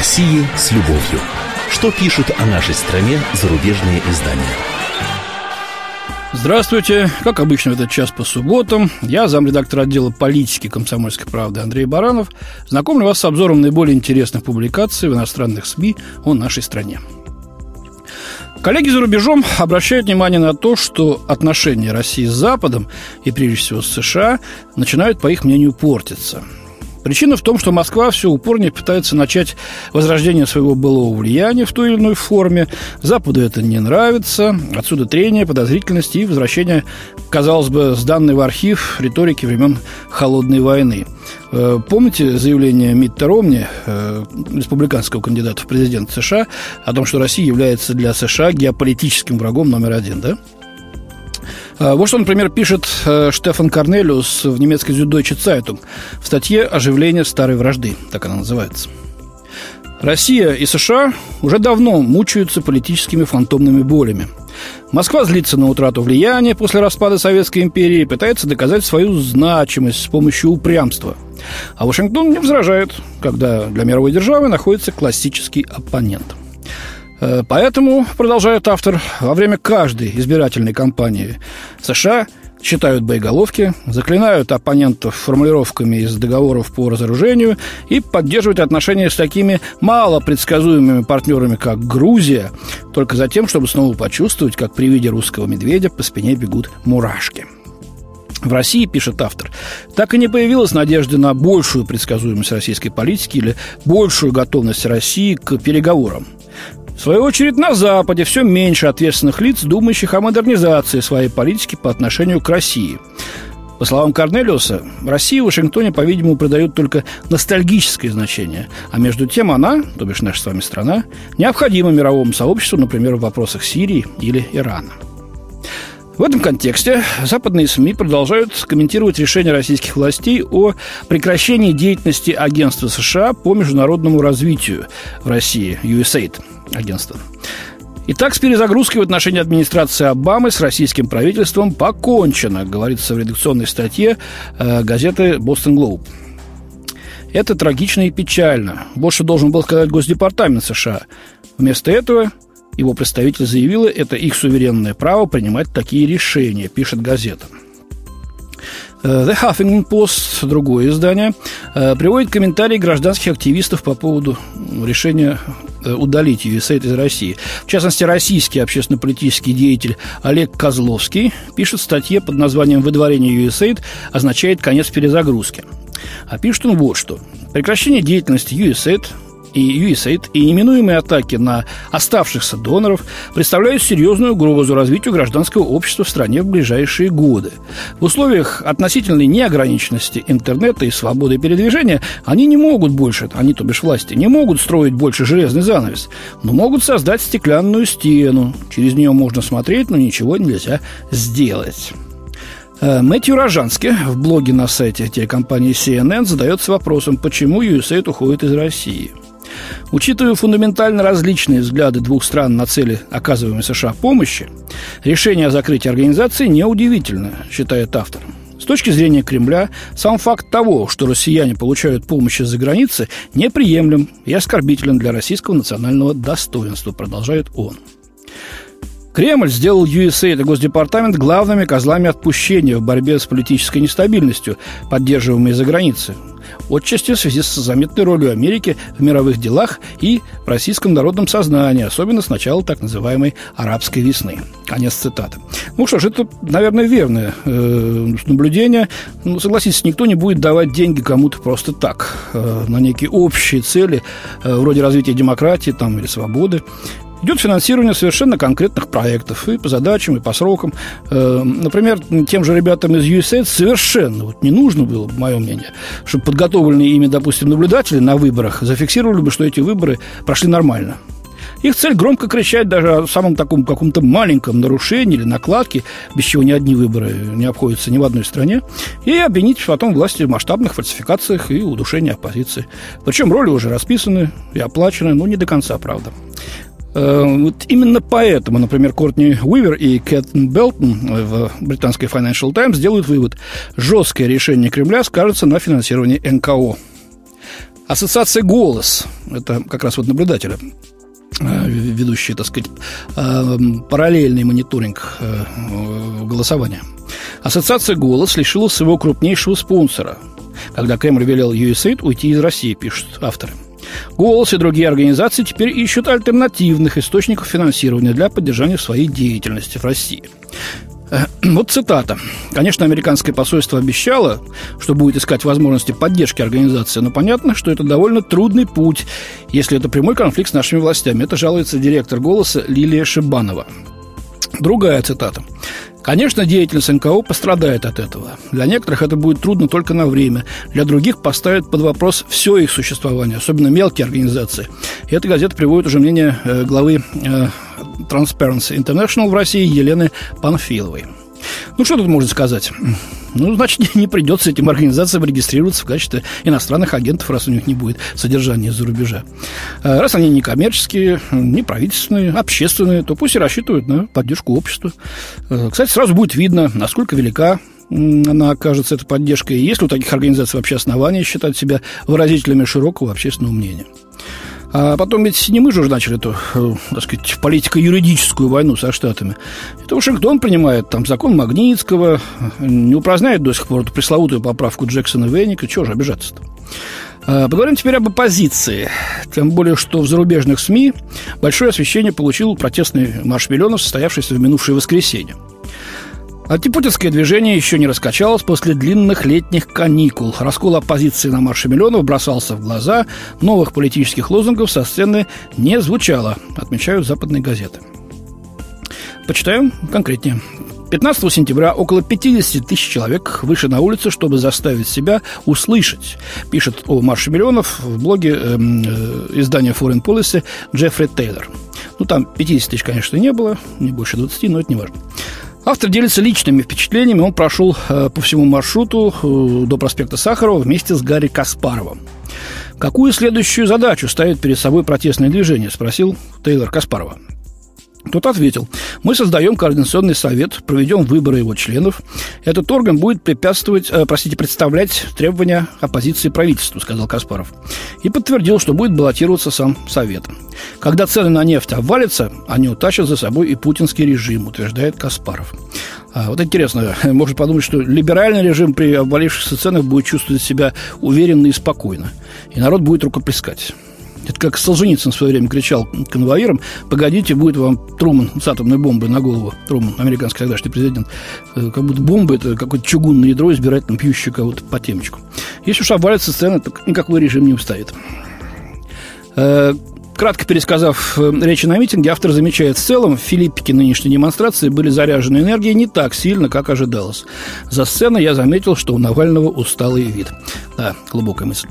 России с любовью. Что пишут о нашей стране зарубежные издания? Здравствуйте. Как обычно в этот час по субботам, я, замредактор отдела политики комсомольской правды Андрей Баранов, знакомлю вас с обзором наиболее интересных публикаций в иностранных СМИ о нашей стране. Коллеги за рубежом обращают внимание на то, что отношения России с Западом и, прежде всего, с США начинают, по их мнению, портиться – Причина в том, что Москва все упорнее пытается начать возрождение своего былого влияния в той или иной форме. Западу это не нравится. Отсюда трение, подозрительность и возвращение, казалось бы, сданной в архив риторики времен Холодной войны. Э, помните заявление Митта Ромни, э, республиканского кандидата в президент США, о том, что Россия является для США геополитическим врагом номер один, да? А, вот что, например, пишет э, Штефан Корнелиус в немецкой Süddeutsche Zeitung в статье «Оживление старой вражды», так она называется. Россия и США уже давно мучаются политическими фантомными болями. Москва злится на утрату влияния после распада Советской империи и пытается доказать свою значимость с помощью упрямства. А Вашингтон не возражает, когда для мировой державы находится классический оппонент – поэтому, продолжает автор, во время каждой избирательной кампании США считают боеголовки, заклинают оппонентов формулировками из договоров по разоружению и поддерживают отношения с такими малопредсказуемыми партнерами, как Грузия, только за тем, чтобы снова почувствовать, как при виде русского медведя по спине бегут мурашки. В России, пишет автор, так и не появилась надежда на большую предсказуемость российской политики или большую готовность России к переговорам – в свою очередь, на Западе все меньше ответственных лиц, думающих о модернизации своей политики по отношению к России. По словам Корнелиуса, России в Вашингтоне, по-видимому, придают только ностальгическое значение, а между тем она, то бишь наша с вами страна, необходима мировому сообществу, например, в вопросах Сирии или Ирана. В этом контексте западные СМИ продолжают комментировать решение российских властей о прекращении деятельности агентства США по международному развитию в России, USAID агентство. Итак, с перезагрузкой в отношении администрации Обамы с российским правительством покончено, говорится в редакционной статье э, газеты «Бостон Глоуб». Это трагично и печально. Больше должен был сказать Госдепартамент США. Вместо этого его представитель заявила, это их суверенное право принимать такие решения, пишет газета. Э, The Huffington Post, другое издание, э, приводит комментарии гражданских активистов по поводу решения э, удалить USAID из России. В частности, российский общественно-политический деятель Олег Козловский пишет в статье под названием «Выдворение USAID означает конец перезагрузки». А пишет он вот что. Прекращение деятельности USAID и USAID и неминуемые атаки на оставшихся доноров представляют серьезную угрозу развитию гражданского общества в стране в ближайшие годы. В условиях относительной неограниченности интернета и свободы передвижения они не могут больше, они, то бишь власти, не могут строить больше железный занавес, но могут создать стеклянную стену. Через нее можно смотреть, но ничего нельзя сделать. Э, Мэтью Рожанский в блоге на сайте телекомпании CNN задается вопросом, почему USAID уходит из России – Учитывая фундаментально различные взгляды двух стран на цели оказываемой США помощи, решение о закрытии организации неудивительно, считает автор. С точки зрения Кремля, сам факт того, что россияне получают помощь из-за границы, неприемлем и оскорбителен для российского национального достоинства, продолжает он. Кремль сделал USAID и Госдепартамент главными козлами отпущения в борьбе с политической нестабильностью, поддерживаемой из-за границы отчасти в связи с заметной ролью Америки в мировых делах и в российском народном сознании, особенно с начала так называемой «арабской весны». Конец цитаты. Ну что ж, это, наверное, верное э, наблюдение. Ну, согласитесь, никто не будет давать деньги кому-то просто так, э, на некие общие цели, э, вроде развития демократии там, или свободы. Идет финансирование совершенно конкретных проектов и по задачам, и по срокам. Э, например, тем же ребятам из USAID совершенно вот не нужно было, в моем мнении, чтобы подготовленные ими, допустим, наблюдатели на выборах зафиксировали бы, что эти выборы прошли нормально. Их цель громко кричать даже о самом таком каком-то маленьком нарушении или накладке, без чего ни одни выборы не обходятся ни в одной стране, и обвинить потом власти в масштабных фальсификациях и удушении оппозиции. Причем роли уже расписаны и оплачены, но не до конца, правда. Э, вот именно поэтому, например, Кортни Уивер и Кэттон Белтон в британской Financial Times делают вывод. Жесткое решение Кремля скажется на финансировании НКО. Ассоциация «Голос» – это как раз вот наблюдатели, э, ведущие, так сказать, э, параллельный мониторинг э, голосования. Ассоциация «Голос» лишила своего крупнейшего спонсора, когда Кремль велел USAID уйти из России, пишут авторы. «Голос» и другие организации теперь ищут альтернативных источников финансирования для поддержания своей деятельности в России. Э, вот цитата. Конечно, американское посольство обещало, что будет искать возможности поддержки организации, но понятно, что это довольно трудный путь, если это прямой конфликт с нашими властями. Это жалуется директор «Голоса» Лилия Шибанова. Другая цитата. Конечно, деятельность НКО пострадает от этого. Для некоторых это будет трудно только на время. Для других поставят под вопрос все их существование, особенно мелкие организации. И эта газета приводит уже мнение э, главы э, Transparency International в России Елены Панфиловой. Ну, что тут можно сказать? Ну, значит, не придется этим организациям регистрироваться в качестве иностранных агентов, раз у них не будет содержания за рубежа. А раз они не коммерческие, не правительственные, общественные, то пусть и рассчитывают на поддержку общества. А, кстати, сразу будет видно, насколько велика она окажется, эта поддержка, и есть ли у таких организаций вообще основания считать себя выразителями широкого общественного мнения. А потом ведь не мы же уже начали эту, э, так сказать, политико-юридическую войну со Штатами. Это Вашингтон принимает там закон Магнитского, не упраздняет до сих пор эту пресловутую поправку Джексона Веника. Чего же обижаться-то? А, поговорим теперь об оппозиции. Тем более, что в зарубежных СМИ большое освещение получил протестный марш миллионов, состоявшийся в минувшее воскресенье. Антипутинское движение еще не раскачалось после длинных летних каникул. Раскол оппозиции на марше миллионов бросался в глаза, новых политических лозунгов со сцены не звучало, отмечают западные газеты. Почитаем конкретнее. 15 сентября около 50 тысяч человек вышли на улицы, чтобы заставить себя услышать, пишет о марше миллионов в блоге э, э, издания Foreign Policy Джеффри Тейлор. Ну, там 50 тысяч, конечно, не было, не больше 20, но это не важно. Автор делится личными впечатлениями. Он прошел э, по всему маршруту э, до проспекта Сахарова вместе с Гарри Каспаровым. «Какую следующую задачу ставит перед собой протестное движение?» – спросил Тейлор Каспарова. Тот ответил, мы создаем координационный совет, проведем выборы его членов. Этот орган будет препятствовать, э, простите, представлять требования оппозиции правительству, сказал Каспаров. И подтвердил, что будет баллотироваться сам совет. Когда цены на нефть обвалятся, они утащат за собой и путинский режим, утверждает Каспаров. А, вот интересно, можно подумать, что либеральный режим при обвалившихся ценах будет чувствовать себя уверенно и спокойно. И народ будет рукоплескать. Это как Солженицын в свое время кричал конвоирам, погодите, будет вам Труман с атомной бомбой на голову. Труман, американский тогдашний президент. Э, как будто бомба – это какое-то чугунное ядро, избирательно пьющее кого-то по темечку. Если уж обвалится сцена, то никакой режим не устоит. Э, кратко пересказав э, речи на митинге, автор замечает, в целом в Филиппике нынешней демонстрации были заряжены энергией не так сильно, как ожидалось. За сценой я заметил, что у Навального усталый вид. Да, глубокая мысль.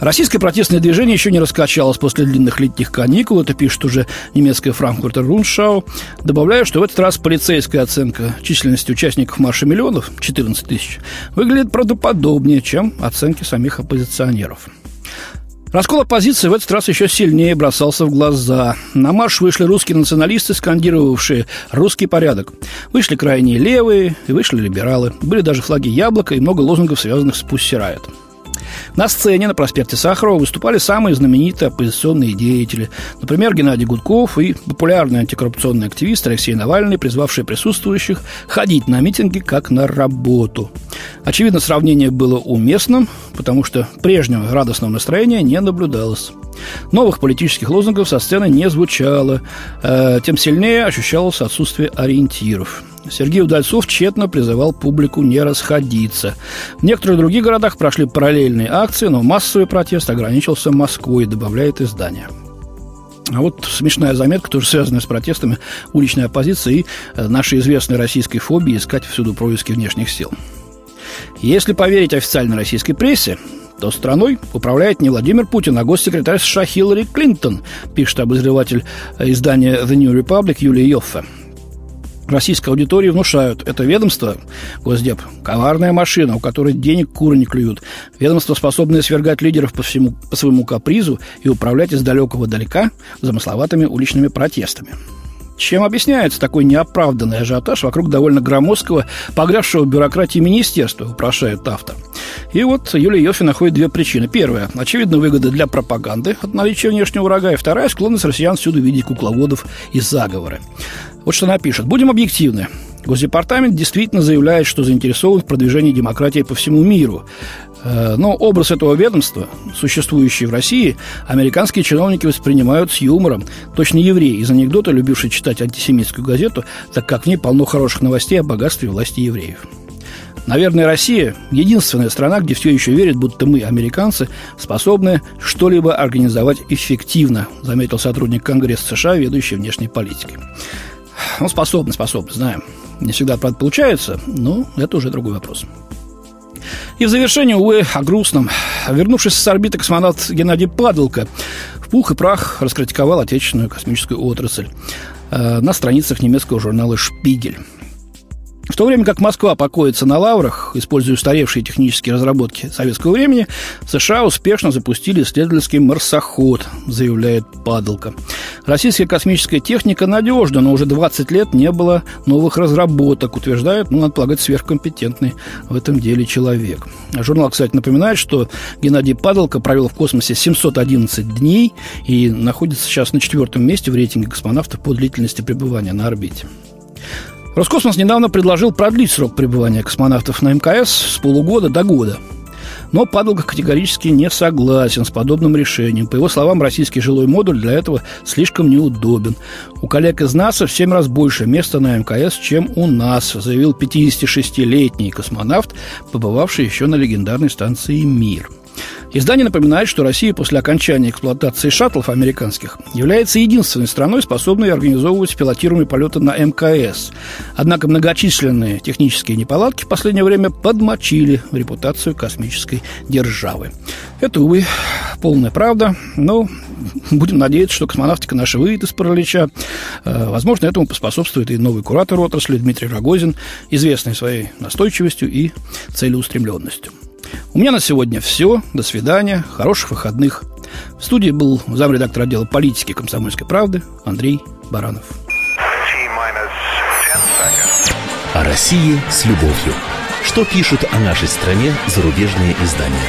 Российское протестное движение еще не раскачалось после длинных летних каникул, это пишет уже немецкая Франкфуртер Руншау, добавляя, что в этот раз полицейская оценка численности участников марша миллионов, 14 тысяч, выглядит правдоподобнее, чем оценки самих оппозиционеров. Раскол оппозиции в этот раз еще сильнее бросался в глаза. На марш вышли русские националисты, скандировавшие «русский порядок». Вышли крайние левые и вышли либералы. Были даже флаги яблока и много лозунгов, связанных с «Пусть на сцене на проспекте Сахарова выступали самые знаменитые оппозиционные деятели. Например, Геннадий Гудков и популярный антикоррупционный активист Алексей Навальный, призвавший присутствующих ходить на митинги как на работу. Очевидно, сравнение было уместным, потому что прежнего радостного настроения не наблюдалось. Новых политических лозунгов со сцены не звучало, э, тем сильнее ощущалось отсутствие ориентиров. Сергей Удальцов тщетно призывал публику не расходиться. В некоторых других городах прошли параллельные акции, но массовый протест ограничился Москвой, добавляет издание. А вот смешная заметка, тоже связанная с протестами уличной оппозиции и э, нашей известной российской фобии искать всюду происки внешних сил. Если поверить официальной российской прессе, то страной управляет не Владимир Путин, а госсекретарь США Хиллари Клинтон, пишет обозреватель издания The New Republic Юлия Йоффе. Российской аудитории внушают, это ведомство, Госдеп, коварная машина, у которой денег куры не клюют. Ведомство, способное свергать лидеров по, всему, по своему капризу и управлять из далекого далека замысловатыми уличными протестами. Чем объясняется такой неоправданный ажиотаж вокруг довольно громоздкого, погрязшего бюрократии министерства, упрошает автор. И вот Юлия Йофи находит две причины. Первая – очевидно, выгода для пропаганды от наличия внешнего врага. И вторая – склонность россиян всюду видеть кукловодов и заговоры. Вот что она пишет. Будем объективны. Госдепартамент действительно заявляет, что заинтересован в продвижении демократии по всему миру. Э, но образ этого ведомства, существующий в России, американские чиновники воспринимают с юмором. Точно евреи из анекдота, любивший читать антисемитскую газету, так как в ней полно хороших новостей о богатстве власти евреев. Наверное, Россия – единственная страна, где все еще верят, будто мы, американцы, способны что-либо организовать эффективно, заметил сотрудник Конгресса США, ведущий внешней политикой. Ну, способны, способны, знаем. Не всегда, правда, получается, но это уже другой вопрос. И в завершение, увы, о грустном. Вернувшись с орбиты космонавт Геннадий Падалко в пух и прах раскритиковал отечественную космическую отрасль э, на страницах немецкого журнала «Шпигель». В то время как Москва покоится на лаврах, используя устаревшие технические разработки советского времени, США успешно запустили исследовательский марсоход, заявляет Падалка. Российская космическая техника надежна, но уже 20 лет не было новых разработок, утверждает, ну, надо полагать, сверхкомпетентный в этом деле человек. Журнал, кстати, напоминает, что Геннадий Падалка провел в космосе 711 дней и находится сейчас на четвертом месте в рейтинге космонавтов по длительности пребывания на орбите. Роскосмос недавно предложил продлить срок пребывания космонавтов на МКС с полугода до года. Но Падалка категорически не согласен с подобным решением. По его словам, российский жилой модуль для этого слишком неудобен. У коллег из НАСА в 7 раз больше места на МКС, чем у нас, заявил 56-летний космонавт, побывавший еще на легендарной станции «Мир». Издание напоминает, что Россия после окончания эксплуатации шаттлов американских является единственной страной, способной организовывать пилотируемые полеты на МКС. Однако многочисленные технические неполадки в последнее время подмочили репутацию космической державы. Это, увы, полная правда, но будем надеяться, что космонавтика наша выйдет из паралича. Э, возможно, этому поспособствует и новый куратор отрасли Дмитрий Рогозин, известный своей настойчивостью и целеустремленностью. У меня на сегодня все. До свидания. Хороших выходных. В студии был замредактор отдела политики комсомольской правды Андрей Баранов. О России с любовью. Что пишут о нашей стране зарубежные издания?